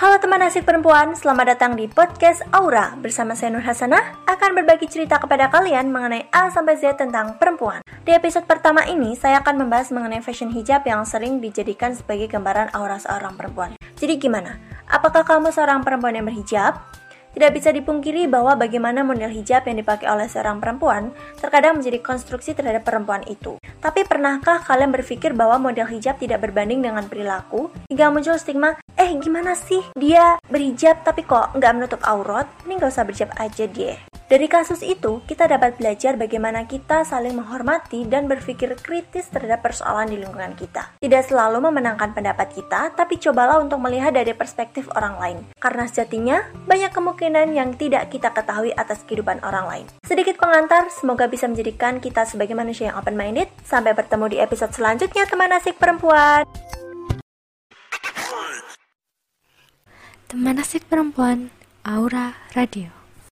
Halo teman asik perempuan, selamat datang di podcast Aura Bersama saya Nur Hasanah akan berbagi cerita kepada kalian mengenai A sampai Z tentang perempuan Di episode pertama ini, saya akan membahas mengenai fashion hijab yang sering dijadikan sebagai gambaran aura seorang perempuan Jadi gimana? Apakah kamu seorang perempuan yang berhijab? Tidak bisa dipungkiri bahwa bagaimana model hijab yang dipakai oleh seorang perempuan terkadang menjadi konstruksi terhadap perempuan itu. Tapi pernahkah kalian berpikir bahwa model hijab tidak berbanding dengan perilaku? Hingga muncul stigma, eh gimana sih dia berhijab tapi kok nggak menutup aurat? Ini nggak usah berhijab aja dia. Dari kasus itu, kita dapat belajar bagaimana kita saling menghormati dan berpikir kritis terhadap persoalan di lingkungan kita. Tidak selalu memenangkan pendapat kita, tapi cobalah untuk melihat dari perspektif orang lain. Karena sejatinya, banyak kemungkinan yang tidak kita ketahui atas kehidupan orang lain. Sedikit pengantar, semoga bisa menjadikan kita sebagai manusia yang open-minded. Sampai bertemu di episode selanjutnya, teman asik perempuan. Teman asik perempuan, Aura Radio.